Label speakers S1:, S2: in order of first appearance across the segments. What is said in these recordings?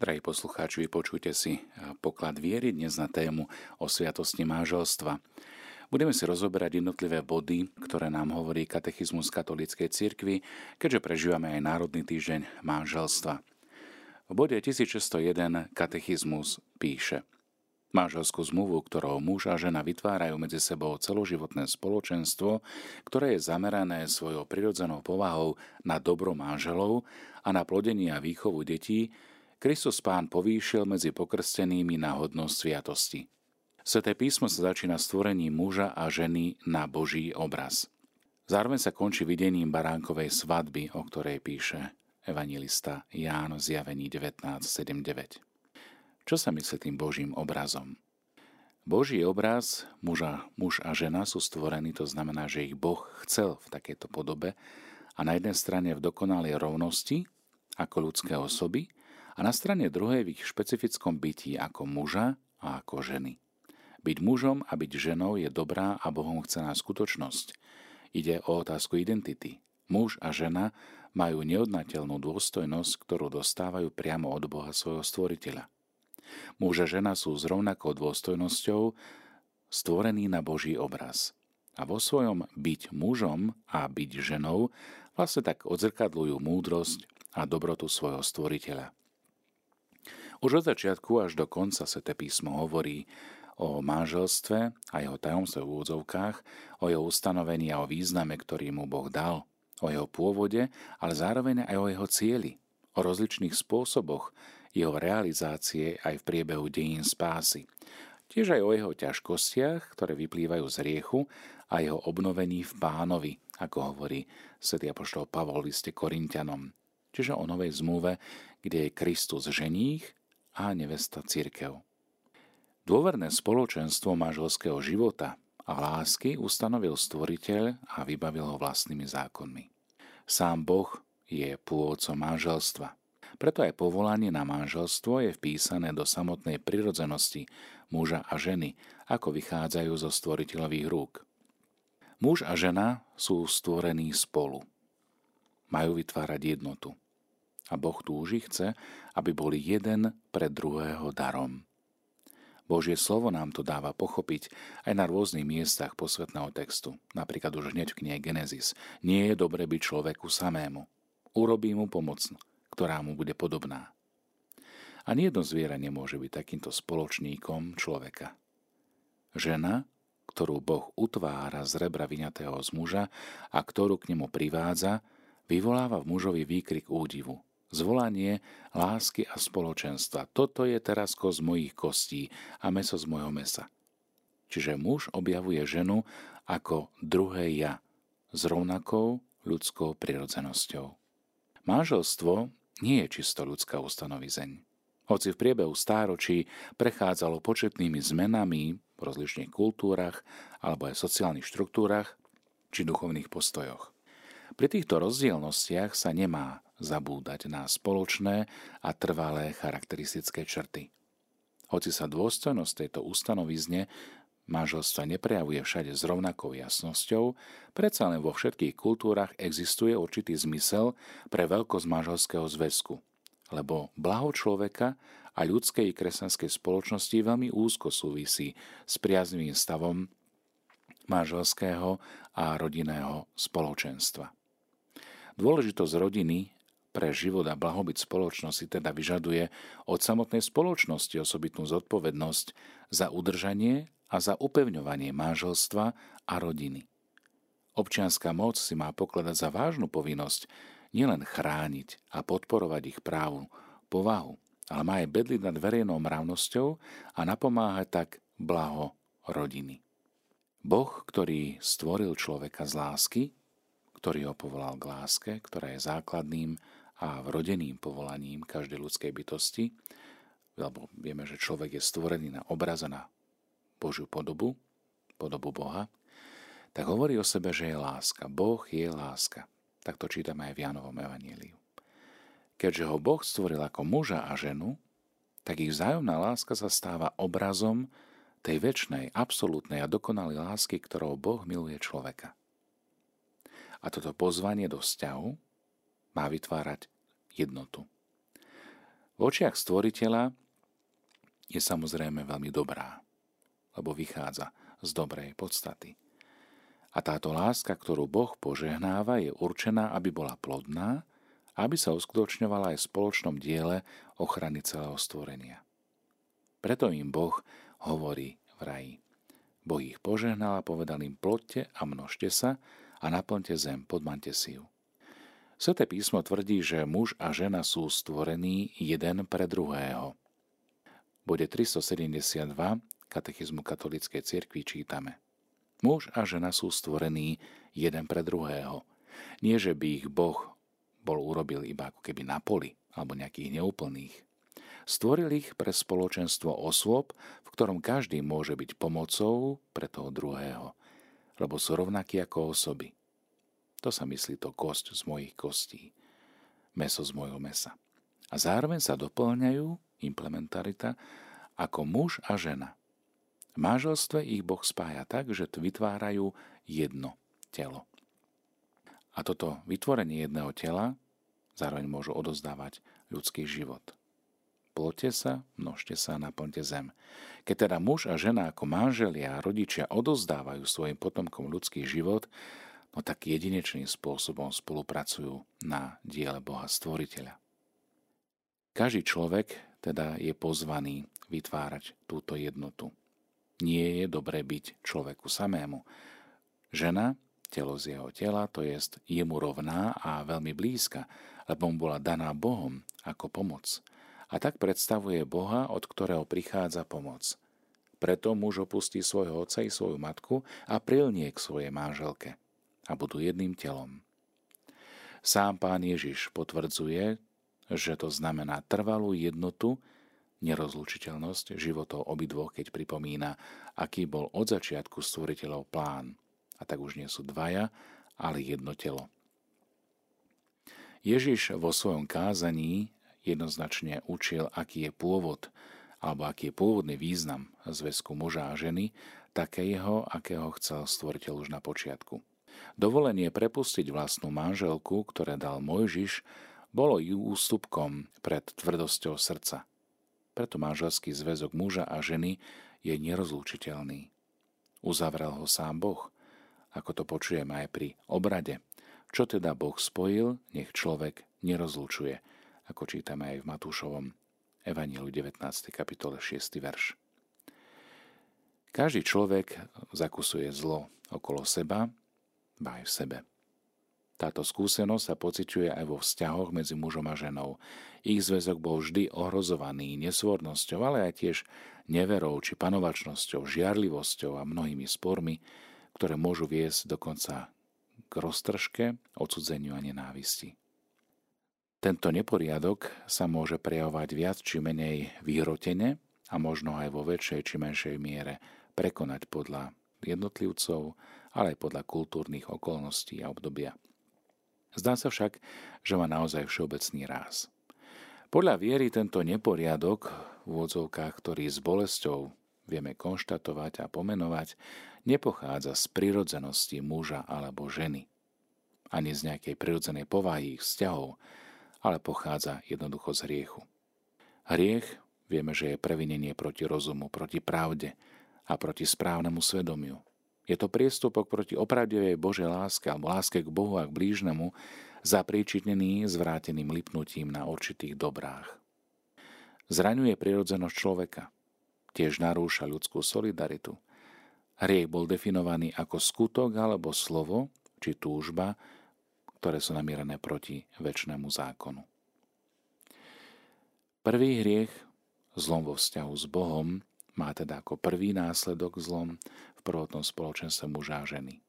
S1: Drahí poslucháči, vypočujte si poklad viery dnes na tému o sviatosti máželstva. Budeme si rozoberať jednotlivé body, ktoré nám hovorí katechizmus katolíckej cirkvi, keďže prežívame aj Národný týždeň manželstva. V bode 1601 katechizmus píše Manželskú zmluvu, ktorou muž a žena vytvárajú medzi sebou celoživotné spoločenstvo, ktoré je zamerané svojou prirodzenou povahou na dobro manželov a na plodenie a výchovu detí, Kristus Pán povýšil medzi pokrstenými na hodnosť sviatosti. Sveté písmo sa začína stvorením muža a ženy na Boží obraz. Zároveň sa končí videním baránkovej svadby, o ktorej píše evangelista Ján v zjavení 19.7.9. Čo sa myslí tým Božím obrazom? Boží obraz, muža, muž a žena sú stvorení, to znamená, že ich Boh chcel v takejto podobe a na jednej strane v dokonalej rovnosti ako ľudské osoby a na strane druhej v ich špecifickom bytí ako muža a ako ženy. Byť mužom a byť ženou je dobrá a Bohom chcená skutočnosť. Ide o otázku identity. Muž a žena majú neodnateľnú dôstojnosť, ktorú dostávajú priamo od Boha svojho stvoriteľa. Muž a žena sú s rovnakou dôstojnosťou stvorení na Boží obraz. A vo svojom byť mužom a byť ženou vlastne tak odzrkadľujú múdrosť a dobrotu svojho stvoriteľa. Už od začiatku až do konca Svete písmo hovorí o manželstve a jeho tajomstve v úvodzovkách, o jeho ustanovení a o význame, ktorý mu Boh dal, o jeho pôvode, ale zároveň aj o jeho cieli, o rozličných spôsoboch jeho realizácie aj v priebehu dejín spásy. Tiež aj o jeho ťažkostiach, ktoré vyplývajú z riechu a jeho obnovení v pánovi, ako hovorí svätý apoštol Pavol v liste Korintianom. Čiže o novej zmluve, kde je Kristus ženích a nevesta církev. Dôverné spoločenstvo manželského života a lásky ustanovil stvoriteľ a vybavil ho vlastnými zákonmi. Sám Boh je pôvodcom manželstva. Preto aj povolanie na manželstvo je vpísané do samotnej prirodzenosti muža a ženy, ako vychádzajú zo stvoriteľových rúk. Muž a žena sú stvorení spolu. Majú vytvárať jednotu a Boh túži chce, aby boli jeden pre druhého darom. Božie slovo nám to dáva pochopiť aj na rôznych miestach posvetného textu, napríklad už hneď v knihe Genesis. Nie je dobre byť človeku samému. Urobí mu pomoc, ktorá mu bude podobná. Ani jedno zviera nemôže byť takýmto spoločníkom človeka. Žena, ktorú Boh utvára z rebra vyňatého z muža a ktorú k nemu privádza, vyvoláva v mužovi výkrik údivu – zvolanie lásky a spoločenstva. Toto je teraz z mojich kostí a meso z mojho mesa. Čiže muž objavuje ženu ako druhé ja, s rovnakou ľudskou prirodzenosťou. Manželstvo nie je čisto ľudská ustanovizeň. Hoci v priebehu stáročí prechádzalo početnými zmenami v rozličných kultúrach alebo aj sociálnych štruktúrach či duchovných postojoch. Pri týchto rozdielnostiach sa nemá zabúdať na spoločné a trvalé charakteristické črty. Hoci sa dôstojnosť tejto ustanovizne manželstva neprejavuje všade s rovnakou jasnosťou, predsa len vo všetkých kultúrach existuje určitý zmysel pre veľkosť manželského zväzku, lebo blaho človeka a ľudskej kresťanskej spoločnosti veľmi úzko súvisí s priaznivým stavom manželského a rodinného spoločenstva. Dôležitosť rodiny pre život a blahobyt spoločnosti teda vyžaduje od samotnej spoločnosti osobitnú zodpovednosť za udržanie a za upevňovanie manželstva a rodiny. Občianská moc si má pokladať za vážnu povinnosť nielen chrániť a podporovať ich právu, povahu, ale má aj bedliť nad verejnou mravnosťou a napomáhať tak blaho rodiny. Boh, ktorý stvoril človeka z lásky, ktorý ho povolal k láske, ktorá je základným a vrodeným povolaním každej ľudskej bytosti, lebo vieme, že človek je stvorený na obraz a na Božiu podobu, podobu Boha, tak hovorí o sebe, že je láska. Boh je láska. Tak to čítame aj v Janovom evaníliu. Keďže ho Boh stvoril ako muža a ženu, tak ich vzájomná láska sa stáva obrazom tej väčšnej, absolútnej a dokonalej lásky, ktorou Boh miluje človeka. A toto pozvanie do vzťahu má vytvárať jednotu. V očiach stvoriteľa je samozrejme veľmi dobrá, lebo vychádza z dobrej podstaty. A táto láska, ktorú Boh požehnáva, je určená, aby bola plodná, aby sa uskutočňovala aj v spoločnom diele ochrany celého stvorenia. Preto im Boh hovorí v raji. Boh ich požehnal a povedal im, plodte a množte sa a naplňte zem, podmante si ju. Sveté písmo tvrdí, že muž a žena sú stvorení jeden pre druhého. Bude 372 katechizmu katolíckej cirkvi čítame. Muž a žena sú stvorení jeden pre druhého. Nie, že by ich Boh bol urobil iba ako keby na poli alebo nejakých neúplných. Stvoril ich pre spoločenstvo osôb, v ktorom každý môže byť pomocou pre toho druhého, lebo sú rovnakí ako osoby. To sa myslí to kosť z mojich kostí, meso z mojho mesa. A zároveň sa doplňajú, implementarita, ako muž a žena. V manželstve ich Boh spája tak, že vytvárajú jedno telo. A toto vytvorenie jedného tela zároveň môžu odozdávať ľudský život. Plote sa, množte sa, naplňte zem. Keď teda muž a žena ako manželia a rodičia odozdávajú svojim potomkom ľudský život, no tak jedinečným spôsobom spolupracujú na diele Boha Stvoriteľa. Každý človek teda je pozvaný vytvárať túto jednotu. Nie je dobré byť človeku samému. Žena, telo z jeho tela, to je jemu rovná a veľmi blízka, lebo mu bola daná Bohom ako pomoc. A tak predstavuje Boha, od ktorého prichádza pomoc. Preto muž opustí svojho otca i svoju matku a prilnie k svojej manželke a budú jedným telom. Sám pán Ježiš potvrdzuje, že to znamená trvalú jednotu, nerozlučiteľnosť životov obidvoch, keď pripomína, aký bol od začiatku stvoriteľov plán. A tak už nie sú dvaja, ale jedno telo. Ježiš vo svojom kázaní jednoznačne učil, aký je pôvod alebo aký je pôvodný význam zväzku muža a ženy, takého, akého chcel stvoriteľ už na počiatku. Dovolenie prepustiť vlastnú manželku, ktoré dal Mojžiš, bolo i ústupkom pred tvrdosťou srdca. Preto manželský zväzok muža a ženy je nerozlúčiteľný. Uzavrel ho sám Boh, ako to počujeme aj pri obrade. Čo teda Boh spojil, nech človek nerozlučuje, ako čítame aj v Matúšovom Evanielu 19. kapitole 6. verš. Každý človek zakusuje zlo okolo seba ba aj v sebe. Táto skúsenosť sa pociťuje aj vo vzťahoch medzi mužom a ženou. Ich zväzok bol vždy ohrozovaný nesvornosťou, ale aj tiež neverou či panovačnosťou, žiarlivosťou a mnohými spormi, ktoré môžu viesť dokonca k roztržke, odsudzeniu a nenávisti. Tento neporiadok sa môže prejavovať viac či menej vyhrotene a možno aj vo väčšej či menšej miere prekonať podľa jednotlivcov, ale aj podľa kultúrnych okolností a obdobia. Zdá sa však, že má naozaj všeobecný ráz. Podľa viery tento neporiadok v úvodzovkách, ktorý s bolesťou vieme konštatovať a pomenovať, nepochádza z prirodzenosti muža alebo ženy, ani z nejakej prirodzenej povahy ich vzťahov, ale pochádza jednoducho z hriechu. Hriech vieme, že je previnenie proti rozumu, proti pravde a proti správnemu svedomiu. Je to priestupok proti opravdivej Božej láske alebo láske k Bohu a k blížnemu, zapríčinený zvráteným lipnutím na určitých dobrách. Zraňuje prirodzenosť človeka, tiež narúša ľudskú solidaritu. Hriech bol definovaný ako skutok alebo slovo či túžba, ktoré sú namierené proti väčšnému zákonu. Prvý hriech, zlom vo vzťahu s Bohom, má teda ako prvý následok zlom v prvotnom spoločenstve muža a ženy.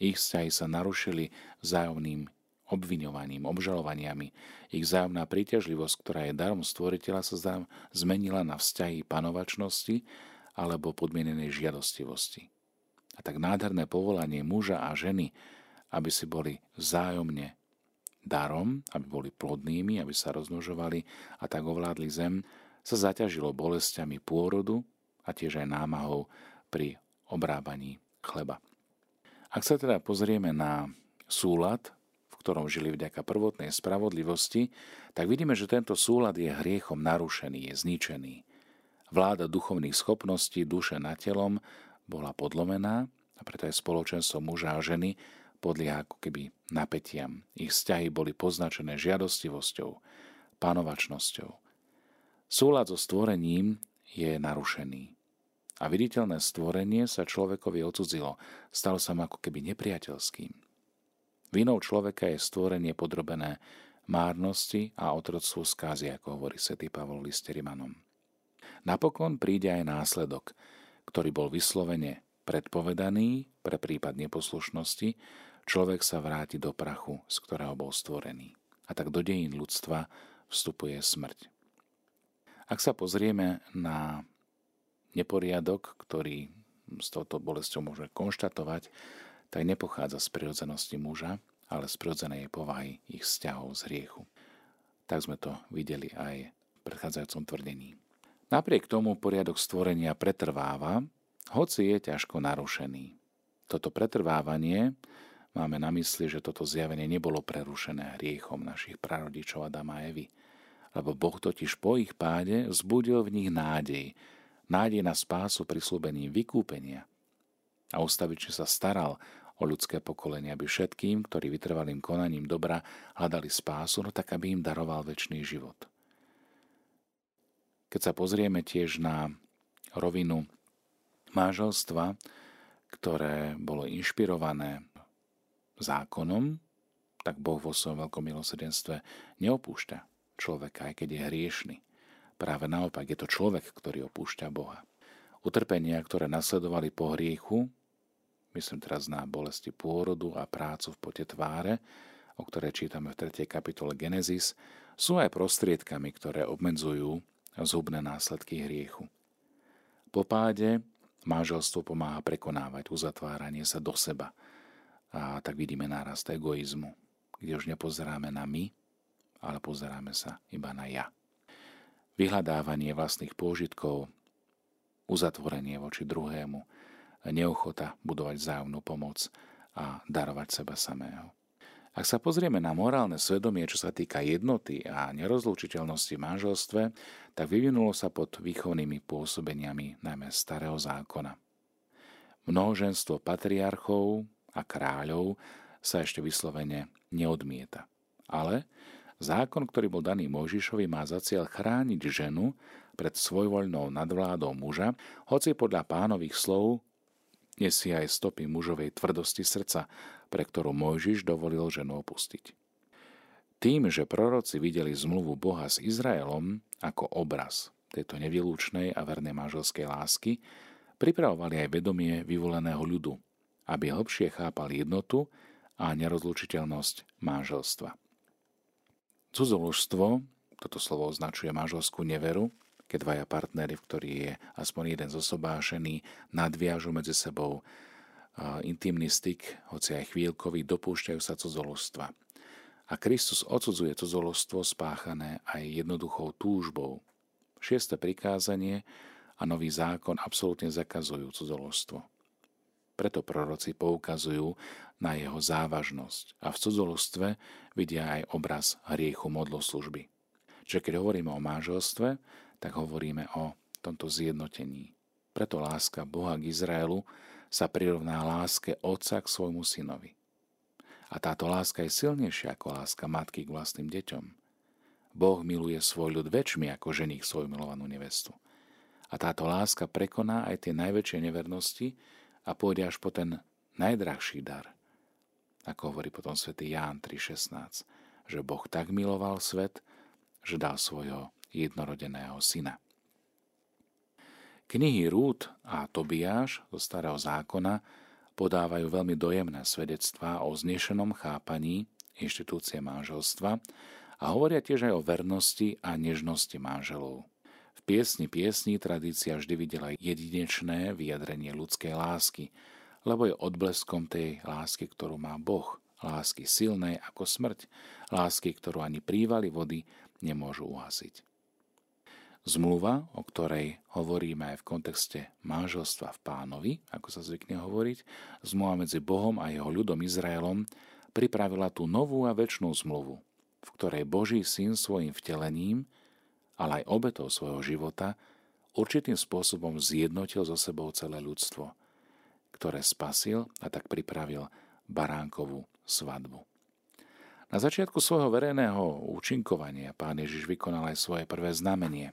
S1: Ich vzťahy sa narušili vzájomným obviňovaním, obžalovaniami. Ich vzájomná príťažlivosť, ktorá je darom stvoriteľa, sa zmenila na vzťahy panovačnosti alebo podmienenej žiadostivosti. A tak nádherné povolanie muža a ženy, aby si boli vzájomne darom, aby boli plodnými, aby sa rozmnožovali a tak ovládli zem, sa zaťažilo bolestiami pôrodu a tiež aj námahou pri obrábaní chleba. Ak sa teda pozrieme na súlad, v ktorom žili vďaka prvotnej spravodlivosti, tak vidíme, že tento súlad je hriechom narušený, je zničený. Vláda duchovných schopností duše nad telom bola podlomená a preto aj spoločenstvo muža a ženy podľa ako keby napätiam. Ich vzťahy boli poznačené žiadostivosťou, panovačnosťou. Súlad so stvorením je narušený. A viditeľné stvorenie sa človekovi odsudzilo, stalo sa mu ako keby nepriateľským. Vinou človeka je stvorenie podrobené márnosti a otroctvu skázy, ako hovorí svätý Pavol liste. Napokon príde aj následok, ktorý bol vyslovene predpovedaný pre prípad neposlušnosti, človek sa vráti do prachu, z ktorého bol stvorený. A tak do dejín ľudstva vstupuje smrť. Ak sa pozrieme na neporiadok, ktorý s touto bolesťou môže konštatovať, tak nepochádza z prirodzenosti muža, ale z prirodzenej povahy ich vzťahov z hriechu. Tak sme to videli aj v predchádzajúcom tvrdení. Napriek tomu poriadok stvorenia pretrváva, hoci je ťažko narušený. Toto pretrvávanie máme na mysli, že toto zjavenie nebolo prerušené hriechom našich prarodičov Adama a Evy, lebo Boh totiž po ich páde vzbudil v nich nádej, nádej na spásu prislúbením vykúpenia a ustavične sa staral o ľudské pokolenie, aby všetkým, ktorí vytrvalým konaním dobra hľadali spásu, no tak aby im daroval väčší život. Keď sa pozrieme tiež na rovinu manželstva, ktoré bolo inšpirované zákonom, tak Boh vo svojom veľkom milosrdenstve neopúšťa človeka, aj keď je hriešný. Práve naopak je to človek, ktorý opúšťa Boha. Utrpenia, ktoré nasledovali po hriechu, myslím teraz na bolesti pôrodu a prácu v pote tváre, o ktoré čítame v 3. kapitole Genesis, sú aj prostriedkami, ktoré obmedzujú zhubné následky hriechu. Po páde manželstvo pomáha prekonávať uzatváranie sa do seba. A tak vidíme nárast egoizmu, kde už nepozeráme na my, ale pozeráme sa iba na ja vyhľadávanie vlastných pôžitkov, uzatvorenie voči druhému, neochota budovať vzájomnú pomoc a darovať seba samého. Ak sa pozrieme na morálne svedomie, čo sa týka jednoty a nerozlučiteľnosti v manželstve, tak vyvinulo sa pod výchovnými pôsobeniami najmä starého zákona. Mnohoženstvo patriarchov a kráľov sa ešte vyslovene neodmieta. Ale Zákon, ktorý bol daný Mojžišovi, má za cieľ chrániť ženu pred svojvoľnou nadvládou muža, hoci podľa pánových slov nesie aj stopy mužovej tvrdosti srdca, pre ktorú Mojžiš dovolil ženu opustiť. Tým, že proroci videli zmluvu Boha s Izraelom ako obraz tejto nevylúčnej a vernej manželskej lásky, pripravovali aj vedomie vyvoleného ľudu, aby hlbšie chápali jednotu a nerozlučiteľnosť manželstva. Cudzoložstvo, toto slovo označuje manželskú neveru, keď dvaja partnery, v ktorých je aspoň jeden zosobášený, nadviažu medzi sebou intimný styk, hoci aj chvíľkový, dopúšťajú sa cudzoložstva. A Kristus odsudzuje cudzoložstvo spáchané aj jednoduchou túžbou. Šieste prikázanie a nový zákon absolútne zakazujú cudzoložstvo. Preto proroci poukazujú na jeho závažnosť a v cudzolostve vidia aj obraz hriechu modloslužby. Čiže keď hovoríme o manželstve, tak hovoríme o tomto zjednotení. Preto láska Boha k Izraelu sa prirovná láske otca k svojmu synovi. A táto láska je silnejšia ako láska matky k vlastným deťom. Boh miluje svoj ľud väčšmi ako ženich svoju milovanú nevestu. A táto láska prekoná aj tie najväčšie nevernosti, a pôjde až po ten najdrahší dar. Ako hovorí potom svätý Ján 3.16, že Boh tak miloval svet, že dal svojho jednorodeného syna. Knihy Rút a Tobiáš zo Starého zákona podávajú veľmi dojemné svedectvá o znešenom chápaní inštitúcie manželstva a hovoria tiež aj o vernosti a nežnosti manželov piesni piesní tradícia vždy videla jedinečné vyjadrenie ľudskej lásky, lebo je odbleskom tej lásky, ktorú má Boh, lásky silnej ako smrť, lásky, ktorú ani prívaly vody nemôžu uhasiť. Zmluva, o ktorej hovoríme aj v kontexte manželstva v pánovi, ako sa zvykne hovoriť, zmluva medzi Bohom a jeho ľudom Izraelom, pripravila tú novú a väčšnú zmluvu, v ktorej Boží syn svojim vtelením, ale aj obetou svojho života, určitým spôsobom zjednotil so sebou celé ľudstvo, ktoré spasil a tak pripravil baránkovú svadbu. Na začiatku svojho verejného účinkovania pán Ježiš vykonal aj svoje prvé znamenie.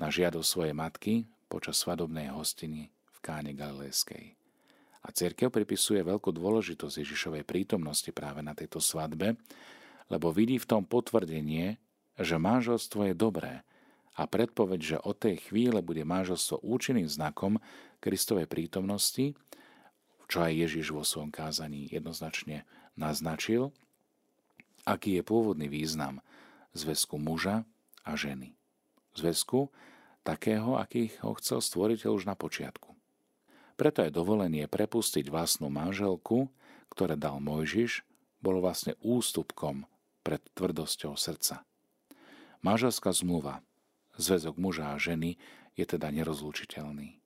S1: Na žiadosť svojej matky počas svadobnej hostiny v Káne Galilejskej. A církev pripisuje veľkú dôležitosť Ježišovej prítomnosti práve na tejto svadbe, lebo vidí v tom potvrdenie, že manželstvo je dobré a predpoveď, že od tej chvíle bude manželstvo účinným znakom Kristovej prítomnosti, čo aj Ježiš vo svojom kázaní jednoznačne naznačil, aký je pôvodný význam zväzku muža a ženy. Zväzku takého, aký ho chcel stvoriteľ už na počiatku. Preto aj dovolenie prepustiť vlastnú manželku, ktoré dal Mojžiš, bolo vlastne ústupkom pred tvrdosťou srdca. Manželská zmluva, zväzok muža a ženy, je teda nerozlučiteľný.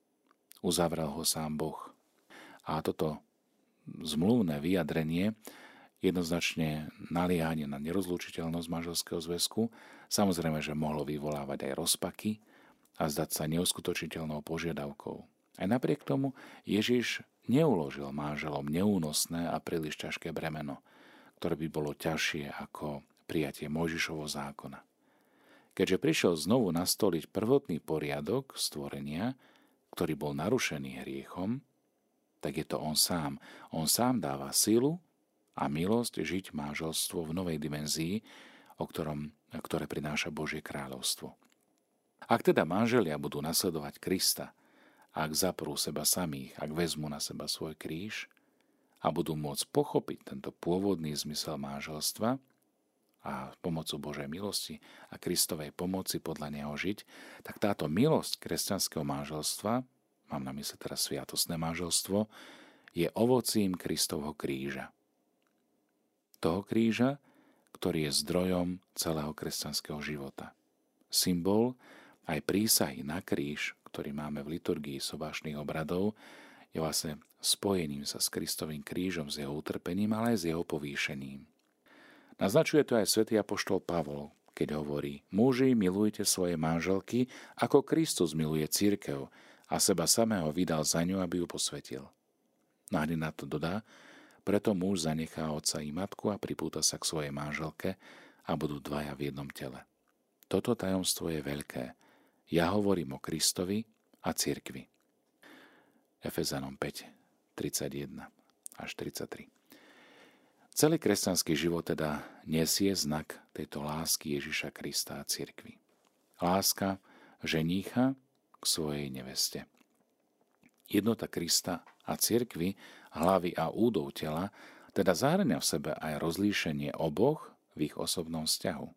S1: Uzavrel ho sám Boh. A toto zmluvné vyjadrenie jednoznačne naliehanie na nerozlučiteľnosť manželského zväzku, samozrejme, že mohlo vyvolávať aj rozpaky a zdať sa neuskutočiteľnou požiadavkou. Aj napriek tomu Ježiš neuložil manželom neúnosné a príliš ťažké bremeno, ktoré by bolo ťažšie ako prijatie Mojžišovho zákona. Keďže prišiel znovu nastoliť prvotný poriadok stvorenia, ktorý bol narušený hriechom, tak je to on sám. On sám dáva silu a milosť žiť manželstvo v novej dimenzii, o ktorom, ktoré prináša Božie kráľovstvo. Ak teda manželia budú nasledovať Krista, ak zaprú seba samých, ak vezmu na seba svoj kríž a budú môcť pochopiť tento pôvodný zmysel manželstva a pomocou Božej milosti a Kristovej pomoci podľa neho žiť, tak táto milosť kresťanského manželstva, mám na mysli teraz sviatosné manželstvo, je ovocím Kristovho kríža toho kríža, ktorý je zdrojom celého kresťanského života. Symbol aj prísahy na kríž, ktorý máme v liturgii sobášnych obradov, je vlastne spojením sa s Kristovým krížom, s jeho utrpením, ale aj s jeho povýšením. Naznačuje to aj svätý apoštol Pavol, keď hovorí Muži, milujte svoje manželky, ako Kristus miluje církev a seba samého vydal za ňu, aby ju posvetil. No na to dodá, preto muž zanechá otca i matku a pripúta sa k svojej manželke a budú dvaja v jednom tele. Toto tajomstvo je veľké. Ja hovorím o Kristovi a cirkvi. Efezanom 5, 31 až 33. Celý kresťanský život teda nesie znak tejto lásky Ježiša Krista a cirkvi. Láska ženícha k svojej neveste. Jednota Krista a cirkvi hlavy a údov tela, teda zahrania v sebe aj rozlíšenie oboch v ich osobnom vzťahu.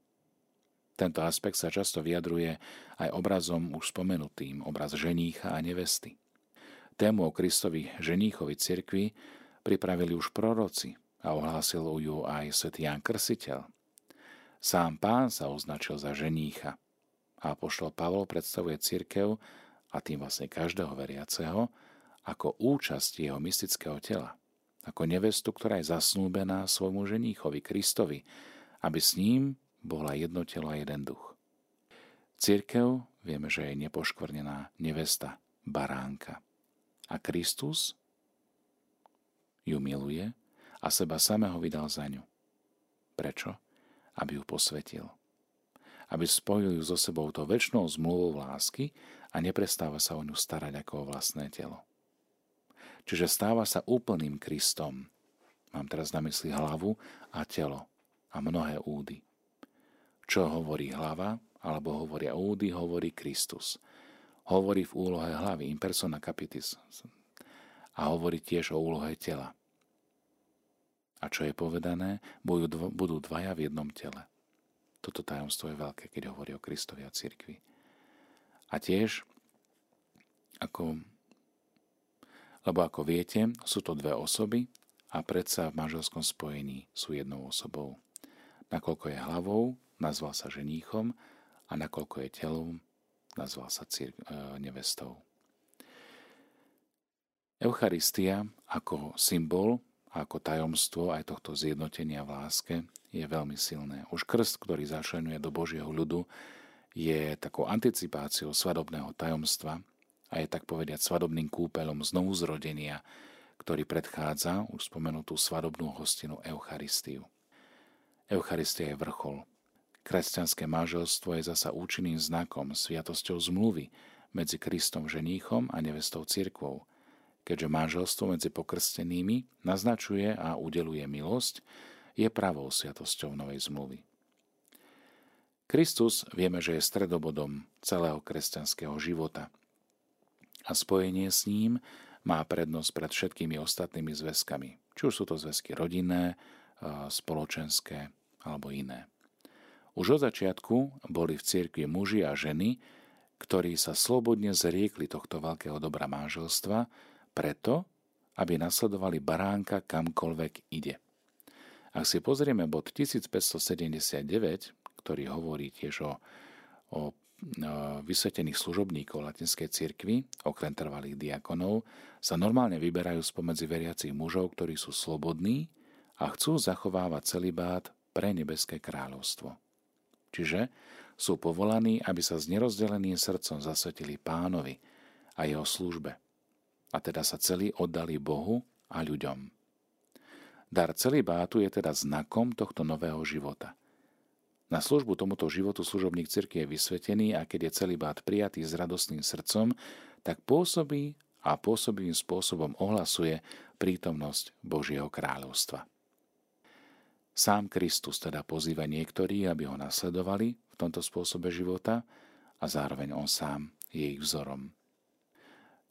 S1: Tento aspekt sa často vyjadruje aj obrazom už spomenutým, obraz ženícha a nevesty. Tému o Kristovi ženíchovi cirkvi pripravili už proroci a ohlásil ju aj svätý Ján Krsiteľ. Sám pán sa označil za ženícha a poštol Pavol predstavuje cirkev a tým vlastne každého veriaceho ako účasť jeho mystického tela, ako nevestu, ktorá je zasnúbená svojmu ženíchovi Kristovi, aby s ním bola jedno telo a jeden duch. Církev vieme, že je nepoškvrnená nevesta, baránka. A Kristus ju miluje a seba samého vydal za ňu. Prečo? Aby ju posvetil. Aby spojil ju so sebou to väčšnou zmluvou lásky a neprestáva sa o ňu starať ako o vlastné telo. Čiže stáva sa úplným Kristom. Mám teraz na mysli hlavu a telo a mnohé údy. Čo hovorí hlava, alebo hovoria údy, hovorí Kristus. Hovorí v úlohe hlavy, in persona capitis. A hovorí tiež o úlohe tela. A čo je povedané, budú, dvaja v jednom tele. Toto tajomstvo je veľké, keď hovorí o Kristovi a cirkvi. A tiež, ako lebo ako viete, sú to dve osoby a predsa v manželskom spojení sú jednou osobou. Nakoľko je hlavou, nazval sa ženíchom a nakoľko je telom, nazval sa cír- e, nevestou. Eucharistia ako symbol ako tajomstvo aj tohto zjednotenia v láske je veľmi silné. Už krst, ktorý začlenuje do Božieho ľudu, je takou anticipáciou svadobného tajomstva a je tak povediať svadobným kúpelom znovu zrodenia, ktorý predchádza už spomenutú svadobnú hostinu Eucharistiu. Eucharistia je vrchol. Kresťanské manželstvo je zasa účinným znakom, sviatosťou zmluvy medzi Kristom ženíchom a nevestou cirkvou – keďže manželstvo medzi pokrstenými naznačuje a udeluje milosť, je pravou sviatosťou novej zmluvy. Kristus vieme, že je stredobodom celého kresťanského života a spojenie s ním má prednosť pred všetkými ostatnými zväzkami, či už sú to zväzky rodinné, spoločenské alebo iné. Už od začiatku boli v cirkvi muži a ženy, ktorí sa slobodne zriekli tohto veľkého dobra manželstva preto, aby nasledovali baránka kamkoľvek ide. Ak si pozrieme bod 1579, ktorý hovorí tiež o, o vysvetených služobníkov latinskej cirkvi, okrem trvalých diakonov, sa normálne vyberajú spomedzi veriacich mužov, ktorí sú slobodní a chcú zachovávať celibát pre nebeské kráľovstvo. Čiže sú povolaní, aby sa s nerozdeleným srdcom zasvetili pánovi a jeho službe – a teda sa celý oddali Bohu a ľuďom. Dar bátu je teda znakom tohto nového života. Na službu tomuto životu služobník cirky je vysvetený a keď je celý bát prijatý s radostným srdcom, tak pôsobí a pôsobivým spôsobom ohlasuje prítomnosť Božieho kráľovstva. Sám Kristus teda pozýva niektorí, aby ho nasledovali v tomto spôsobe života a zároveň on sám je ich vzorom.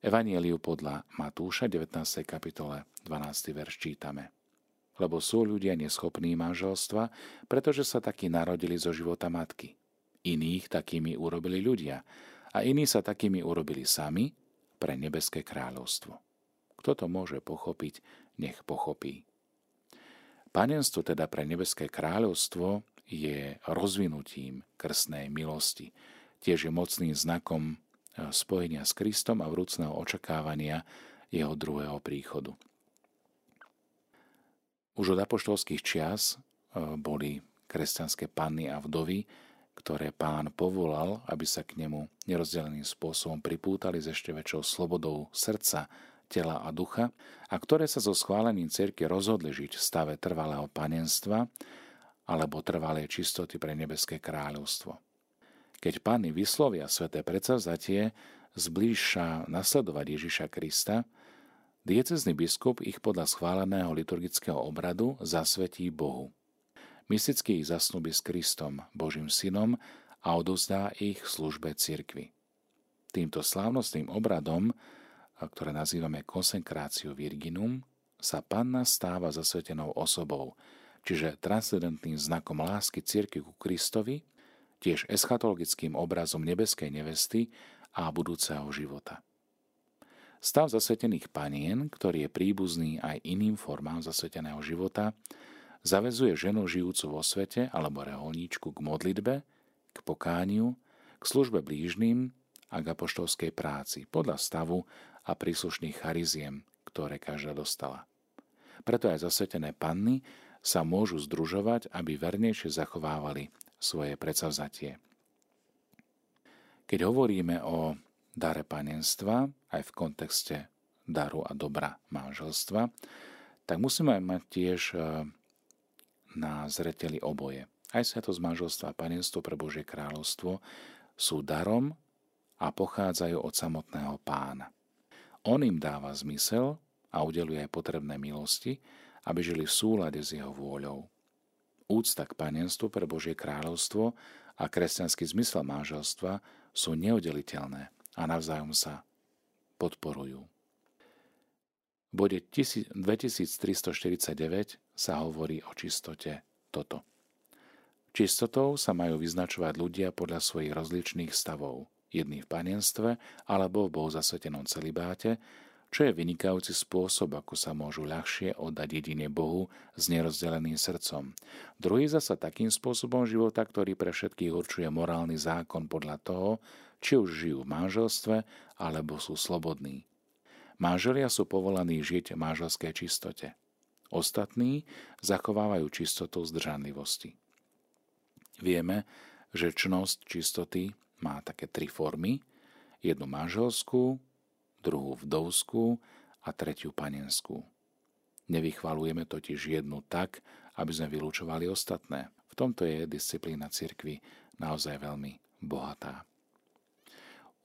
S1: Evanieliu podľa Matúša 19. kapitole 12. verš čítame. Lebo sú ľudia neschopní manželstva, pretože sa takí narodili zo života matky. Iných takými urobili ľudia a iní sa takými urobili sami pre nebeské kráľovstvo. Kto to môže pochopiť, nech pochopí. Panenstvo teda pre nebeské kráľovstvo je rozvinutím krstnej milosti. Tiež je mocným znakom spojenia s Kristom a vrúcného očakávania jeho druhého príchodu. Už od apoštolských čias e, boli kresťanské panny a vdovy, ktoré pán povolal, aby sa k nemu nerozdeleným spôsobom pripútali s ešte väčšou slobodou srdca, tela a ducha a ktoré sa so schválením cerky rozhodli žiť v stave trvalého panenstva alebo trvalej čistoty pre nebeské kráľovstvo. Keď pány vyslovia sveté predsavzatie zblížša nasledovať Ježiša Krista, diecezný biskup ich podľa schváleného liturgického obradu zasvetí Bohu. Mysticky ich zasnúbi s Kristom, Božím synom a odozdá ich službe cirkvi. Týmto slávnostným obradom, ktoré nazývame konsekráciu Virginum, sa panna stáva zasvetenou osobou, čiže transcendentným znakom lásky cirkvi ku Kristovi tiež eschatologickým obrazom nebeskej nevesty a budúceho života. Stav zasvetených panien, ktorý je príbuzný aj iným formám zasveteného života, zavezuje ženu žijúcu vo svete alebo reholníčku k modlitbe, k pokániu, k službe blížnym a k apoštolskej práci podľa stavu a príslušných chariziem, ktoré každá dostala. Preto aj zasvetené panny sa môžu združovať, aby vernejšie zachovávali svoje predsavzatie. Keď hovoríme o dare panenstva, aj v kontexte daru a dobra manželstva, tak musíme mať tiež e, na zreteli oboje. Aj sviatosť manželstva a panenstvo pre Božie kráľovstvo sú darom a pochádzajú od samotného pána. On im dáva zmysel a udeluje aj potrebné milosti, aby žili v súlade s jeho vôľou. Úcta k panenstvu pre Božie kráľovstvo a kresťanský zmysel manželstva sú neoddeliteľné a navzájom sa podporujú. V bode 2349 sa hovorí o čistote toto. Čistotou sa majú vyznačovať ľudia podľa svojich rozličných stavov, jedný v panenstve alebo v bohu zasvetenom celibáte, čo je vynikajúci spôsob, ako sa môžu ľahšie oddať jedine Bohu s nerozdeleným srdcom. Druhý zasa takým spôsobom života, ktorý pre všetkých určuje morálny zákon podľa toho, či už žijú v manželstve, alebo sú slobodní. Manželia sú povolaní žiť v manželskej čistote. Ostatní zachovávajú čistotu zdržanlivosti. Vieme, že čnosť čistoty má také tri formy. Jednu manželskú, druhú vdovskú a tretiu panenskú. Nevychvalujeme totiž jednu tak, aby sme vylúčovali ostatné. V tomto je disciplína cirkvy naozaj veľmi bohatá.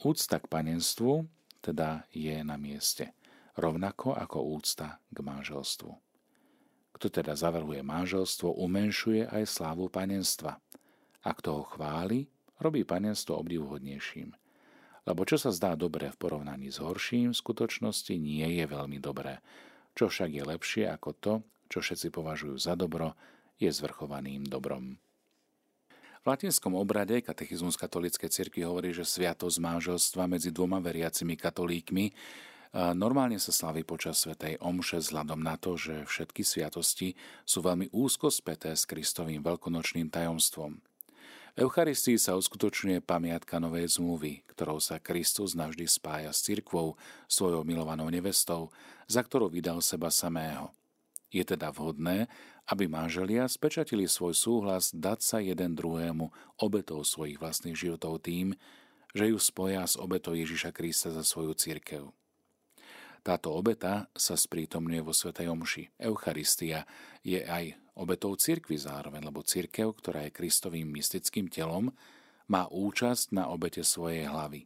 S1: Úcta k panenstvu teda je na mieste, rovnako ako úcta k manželstvu. Kto teda zavrhuje manželstvo, umenšuje aj slávu panenstva. A kto ho chváli, robí panenstvo obdivuhodnejším. Lebo čo sa zdá dobré v porovnaní s horším, v skutočnosti nie je veľmi dobré. Čo však je lepšie ako to, čo všetci považujú za dobro, je zvrchovaným dobrom. V latinskom obrade katechizmus katolíckej cirkvi hovorí, že sviatosť manželstva medzi dvoma veriacimi katolíkmi normálne sa slaví počas svätej omše vzhľadom na to, že všetky sviatosti sú veľmi úzko späté s Kristovým veľkonočným tajomstvom. V Eucharistii sa uskutočňuje pamiatka novej zmluvy, ktorou sa Kristus navždy spája s cirkvou, svojou milovanou nevestou, za ktorú vydal seba samého. Je teda vhodné, aby manželia spečatili svoj súhlas dať sa jeden druhému obetou svojich vlastných životov tým, že ju spoja s obetou Ježiša Krista za svoju církev. Táto obeta sa sprítomňuje vo Svetej Omši. Eucharistia je aj obetou cirkvi zároveň, lebo církev, ktorá je Kristovým mystickým telom, má účasť na obete svojej hlavy.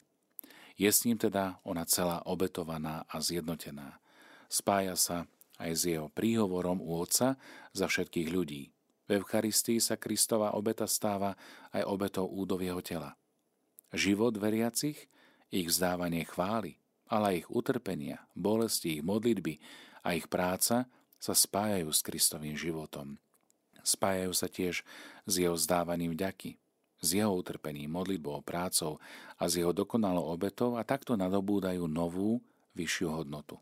S1: Je s ním teda ona celá obetovaná a zjednotená. Spája sa aj s jeho príhovorom u Otca za všetkých ľudí. V Eucharistii sa Kristova obeta stáva aj obetou údov jeho tela. Život veriacich, ich vzdávanie chvály, ale ich utrpenia, bolesti, ich modlitby a ich práca sa spájajú s Kristovým životom. Spájajú sa tiež s jeho zdávaním vďaky, s jeho utrpením, modlitbou, prácou a s jeho dokonalou obetou a takto nadobúdajú novú, vyššiu hodnotu.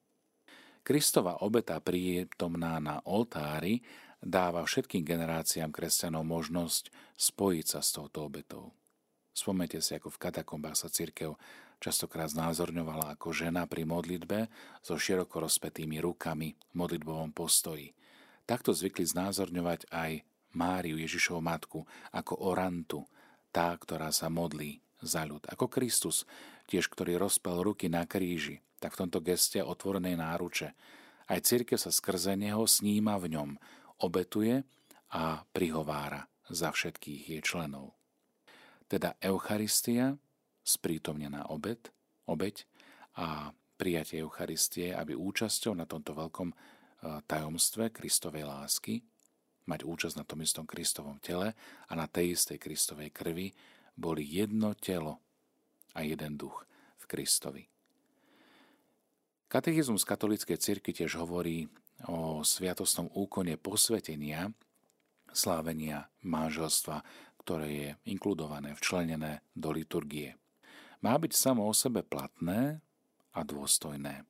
S1: Kristova obeta prítomná na oltári dáva všetkým generáciám kresťanov možnosť spojiť sa s touto obetou. Spomnite si, ako v katakombách sa církev častokrát znázorňovala ako žena pri modlitbe so široko rozpetými rukami v modlitbovom postoji. Takto zvykli znázorňovať aj Máriu Ježišovu matku ako orantu, tá, ktorá sa modlí za ľud. Ako Kristus, tiež ktorý rozpel ruky na kríži, tak v tomto geste otvorenej náruče. Aj církev sa skrze neho sníma v ňom, obetuje a prihovára za všetkých jej členov. Teda Eucharistia, sprítomnená obed, obeď a prijatie Eucharistie, aby účasťou na tomto veľkom e, tajomstve Kristovej lásky, mať účasť na tom istom Kristovom tele a na tej istej Kristovej krvi, boli jedno telo a jeden duch v Kristovi. Katechizmus katolíckej cirky tiež hovorí o sviatostnom úkone posvetenia, slávenia manželstva, ktoré je inkludované, včlenené do liturgie. Má byť samo o sebe platné a dôstojné.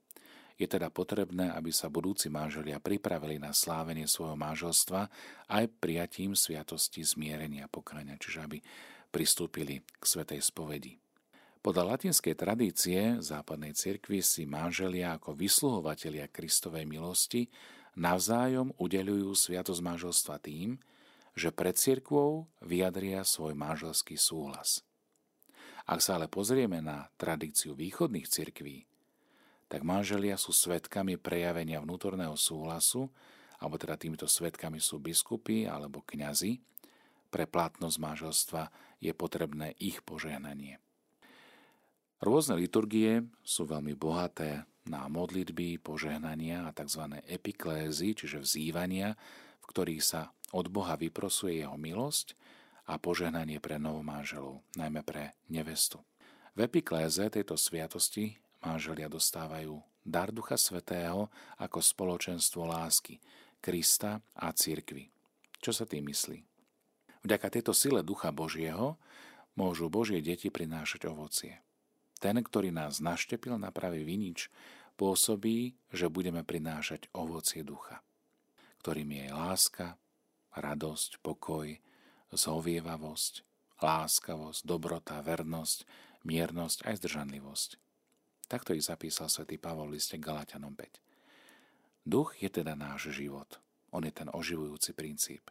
S1: Je teda potrebné, aby sa budúci manželia pripravili na slávenie svojho manželstva aj prijatím sviatosti zmierenia pokáňa, čiže aby pristúpili k svetej spovedi. Podľa latinskej tradície západnej cirkvi si manželia ako vysluhovatelia Kristovej milosti navzájom udeľujú sviatosť manželstva tým, že pred cirkvou vyjadria svoj manželský súhlas. Ak sa ale pozrieme na tradíciu východných cirkví, tak manželia sú svetkami prejavenia vnútorného súhlasu, alebo teda týmito svetkami sú biskupy alebo kňazi. Pre platnosť manželstva je potrebné ich požehnanie. Rôzne liturgie sú veľmi bohaté na modlitby, požehnania a tzv. epiklézy, čiže vzývania, v ktorých sa od Boha vyprosuje jeho milosť a požehnanie pre novomáželov, najmä pre nevestu. V epikléze tejto sviatosti manželia dostávajú dar Ducha Svetého ako spoločenstvo lásky, Krista a církvy. Čo sa tým myslí? Vďaka tejto sile Ducha Božieho môžu Božie deti prinášať ovocie. Ten, ktorý nás naštepil na pravý vinič, pôsobí, že budeme prinášať ovocie ducha, ktorým je láska, radosť, pokoj, zhovievavosť, láskavosť, dobrota, vernosť, miernosť aj zdržanlivosť. Takto ich zapísal svätý Pavol v liste Galatianom 5. Duch je teda náš život. On je ten oživujúci princíp.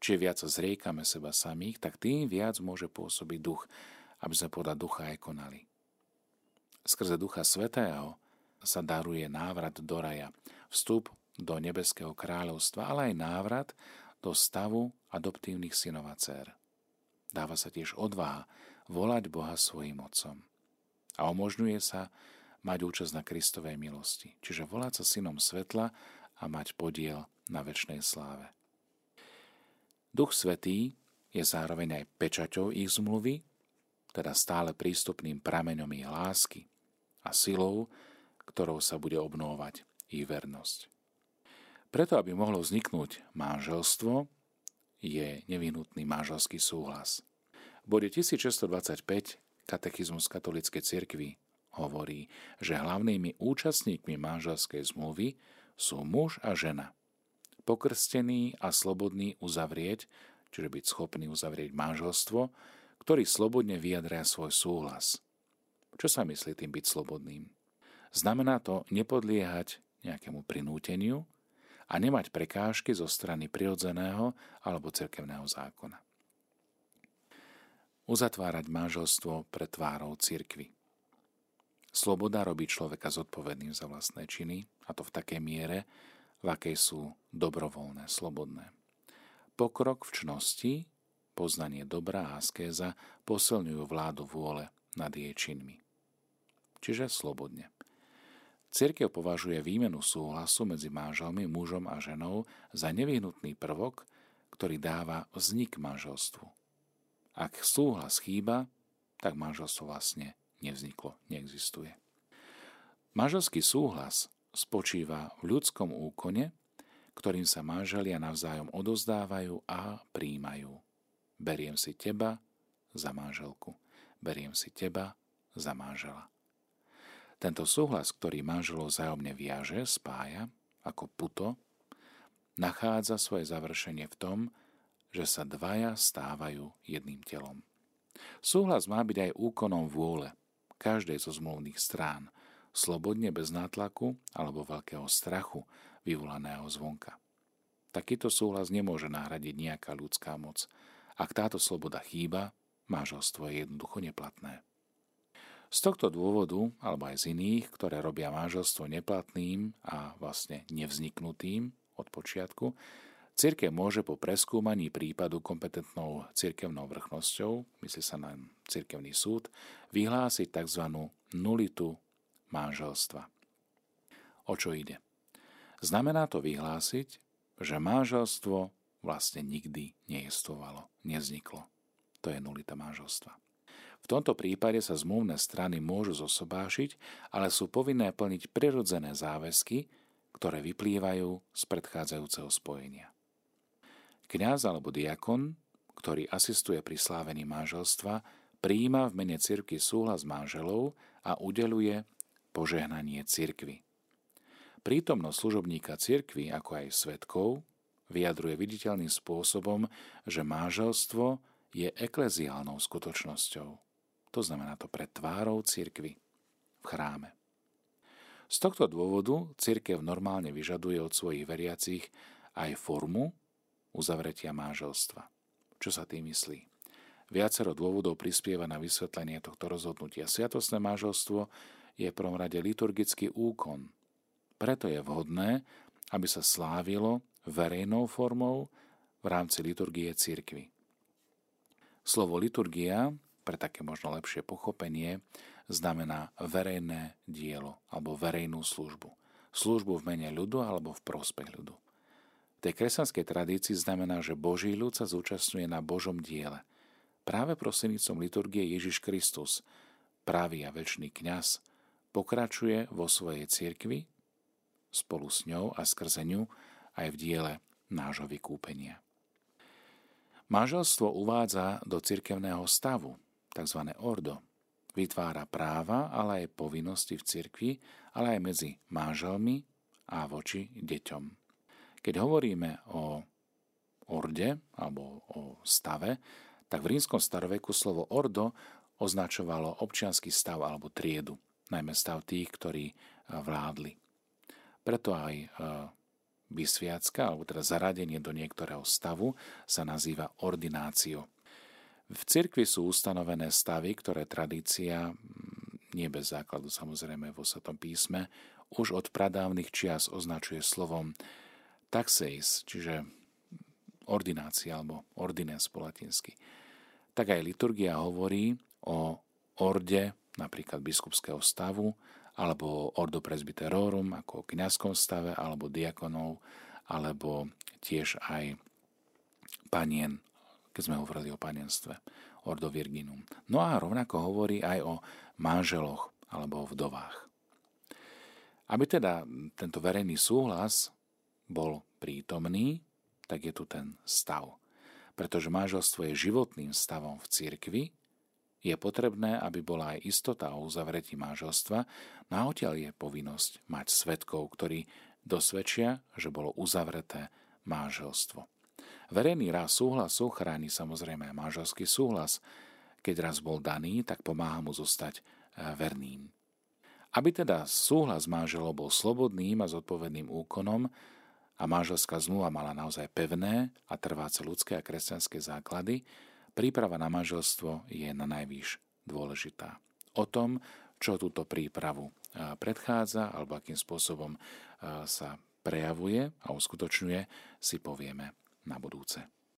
S1: Čiže viac zriekame seba samých, tak tým viac môže pôsobiť duch, aby sme podľa ducha aj konali. Skrze ducha svetého sa daruje návrat do raja, vstup do nebeského kráľovstva, ale aj návrat do stavu adoptívnych synov a dcer. Dáva sa tiež odvaha volať Boha svojim otcom. A umožňuje sa mať účasť na Kristovej milosti, čiže volať sa synom svetla a mať podiel na väčšnej sláve. Duch Svetý je zároveň aj pečaťou ich zmluvy, teda stále prístupným prameňom ich lásky a silou, ktorou sa bude obnovovať ich vernosť. Preto, aby mohlo vzniknúť manželstvo, je nevyhnutný manželský súhlas. V bode 1625 Katechizmus katolíckej cirkvi hovorí, že hlavnými účastníkmi manželskej zmluvy sú muž a žena – pokrstený a slobodný uzavrieť, čiže byť schopný uzavrieť manželstvo, ktorý slobodne vyjadria svoj súhlas. Čo sa myslí tým byť slobodným? Znamená to nepodliehať nejakému prinúteniu a nemať prekážky zo strany prirodzeného alebo cirkevného zákona. Uzatvárať manželstvo pre tvárou cirkvy. Sloboda robí človeka zodpovedným za vlastné činy, a to v takej miere, v akej sú dobrovoľné, slobodné. Pokrok v čnosti, poznanie dobrá a askéza posilňujú vládu vôle nad jej činmi. Čiže slobodne. Cirkev považuje výmenu súhlasu medzi manželmi, mužom a ženou za nevyhnutný prvok, ktorý dáva vznik manželstvu. Ak súhlas chýba, tak manželstvo vlastne nevzniklo, neexistuje. Manželský súhlas spočíva v ľudskom úkone, ktorým sa manželia navzájom odozdávajú a príjmajú. Beriem si teba za manželku. Beriem si teba za manžela. Tento súhlas, ktorý manželov vzájomne viaže, spája, ako puto, nachádza svoje završenie v tom, že sa dvaja stávajú jedným telom. Súhlas má byť aj úkonom vôle každej zo zmluvných strán – slobodne bez nátlaku alebo veľkého strachu vyvolaného zvonka. Takýto súhlas nemôže nahradiť nejaká ľudská moc. Ak táto sloboda chýba, manželstvo je jednoducho neplatné. Z tohto dôvodu, alebo aj z iných, ktoré robia manželstvo neplatným a vlastne nevzniknutým od počiatku, Cirkev môže po preskúmaní prípadu kompetentnou cirkevnou vrchnosťou, myslí sa na cirkevný súd, vyhlásiť tzv. nulitu manželstva. O čo ide? Znamená to vyhlásiť, že manželstvo vlastne nikdy nejestovalo, nevzniklo. To je nulita manželstva. V tomto prípade sa zmluvné strany môžu zosobášiť, ale sú povinné plniť prirodzené záväzky, ktoré vyplývajú z predchádzajúceho spojenia. Kňaz alebo diakon, ktorý asistuje pri slávení manželstva, prijíma v mene cirky súhlas manželov a udeluje požehnanie cirkvy. Prítomnosť služobníka cirkvy, ako aj svetkov, vyjadruje viditeľným spôsobom, že manželstvo je ekleziálnou skutočnosťou. To znamená to pred tvárou cirkvy v chráme. Z tohto dôvodu cirkev normálne vyžaduje od svojich veriacich aj formu uzavretia manželstva. Čo sa tým myslí? Viacero dôvodov prispieva na vysvetlenie tohto rozhodnutia. Sviatostné manželstvo je v prvom rade liturgický úkon. Preto je vhodné, aby sa slávilo verejnou formou v rámci liturgie cirkvy. Slovo liturgia, pre také možno lepšie pochopenie, znamená verejné dielo alebo verejnú službu. Službu v mene ľudu alebo v prospech ľudu. V tej kresťanskej tradícii znamená, že Boží ľud sa zúčastňuje na Božom diele. Práve prostredníctvom liturgie Ježiš Kristus, pravý a väčší kňaz, pokračuje vo svojej cirkvi spolu s ňou a skrze ňu aj v diele nášho vykúpenia. Manželstvo uvádza do cirkevného stavu, tzv. ordo. Vytvára práva, ale aj povinnosti v cirkvi, ale aj medzi manželmi a voči deťom. Keď hovoríme o orde alebo o stave, tak v rímskom staroveku slovo ordo označovalo občianský stav alebo triedu najmä stav tých, ktorí eh, vládli. Preto aj eh, vysviacka, alebo teda zaradenie do niektorého stavu sa nazýva ordinácio. V cirkvi sú ustanovené stavy, ktoré tradícia, mm, nie bez základu samozrejme vo Svetom písme, už od pradávnych čias označuje slovom taxeis, čiže ordinácia alebo ordines po latinsky. Tak aj liturgia hovorí o orde, napríklad biskupského stavu, alebo ordo presbyterorum, ako o kniazskom stave, alebo diakonov, alebo tiež aj panien, keď sme hovorili o panenstve, ordo virginum. No a rovnako hovorí aj o manželoch alebo o vdovách. Aby teda tento verejný súhlas bol prítomný, tak je tu ten stav. Pretože manželstvo je životným stavom v cirkvi, je potrebné, aby bola aj istota o uzavretí manželstva, no a odtiaľ je povinnosť mať svetkov, ktorí dosvedčia, že bolo uzavreté manželstvo. Verejný raz súhlasu chráni samozrejme manželský súhlas. Keď raz bol daný, tak pomáha mu zostať e, verným. Aby teda súhlas manželov bol slobodným a zodpovedným úkonom, a manželská zmluva mala naozaj pevné a trváce ľudské a kresťanské základy, príprava na manželstvo je na najvýš dôležitá. O tom, čo túto prípravu predchádza alebo akým spôsobom sa prejavuje a uskutočňuje, si povieme na budúce.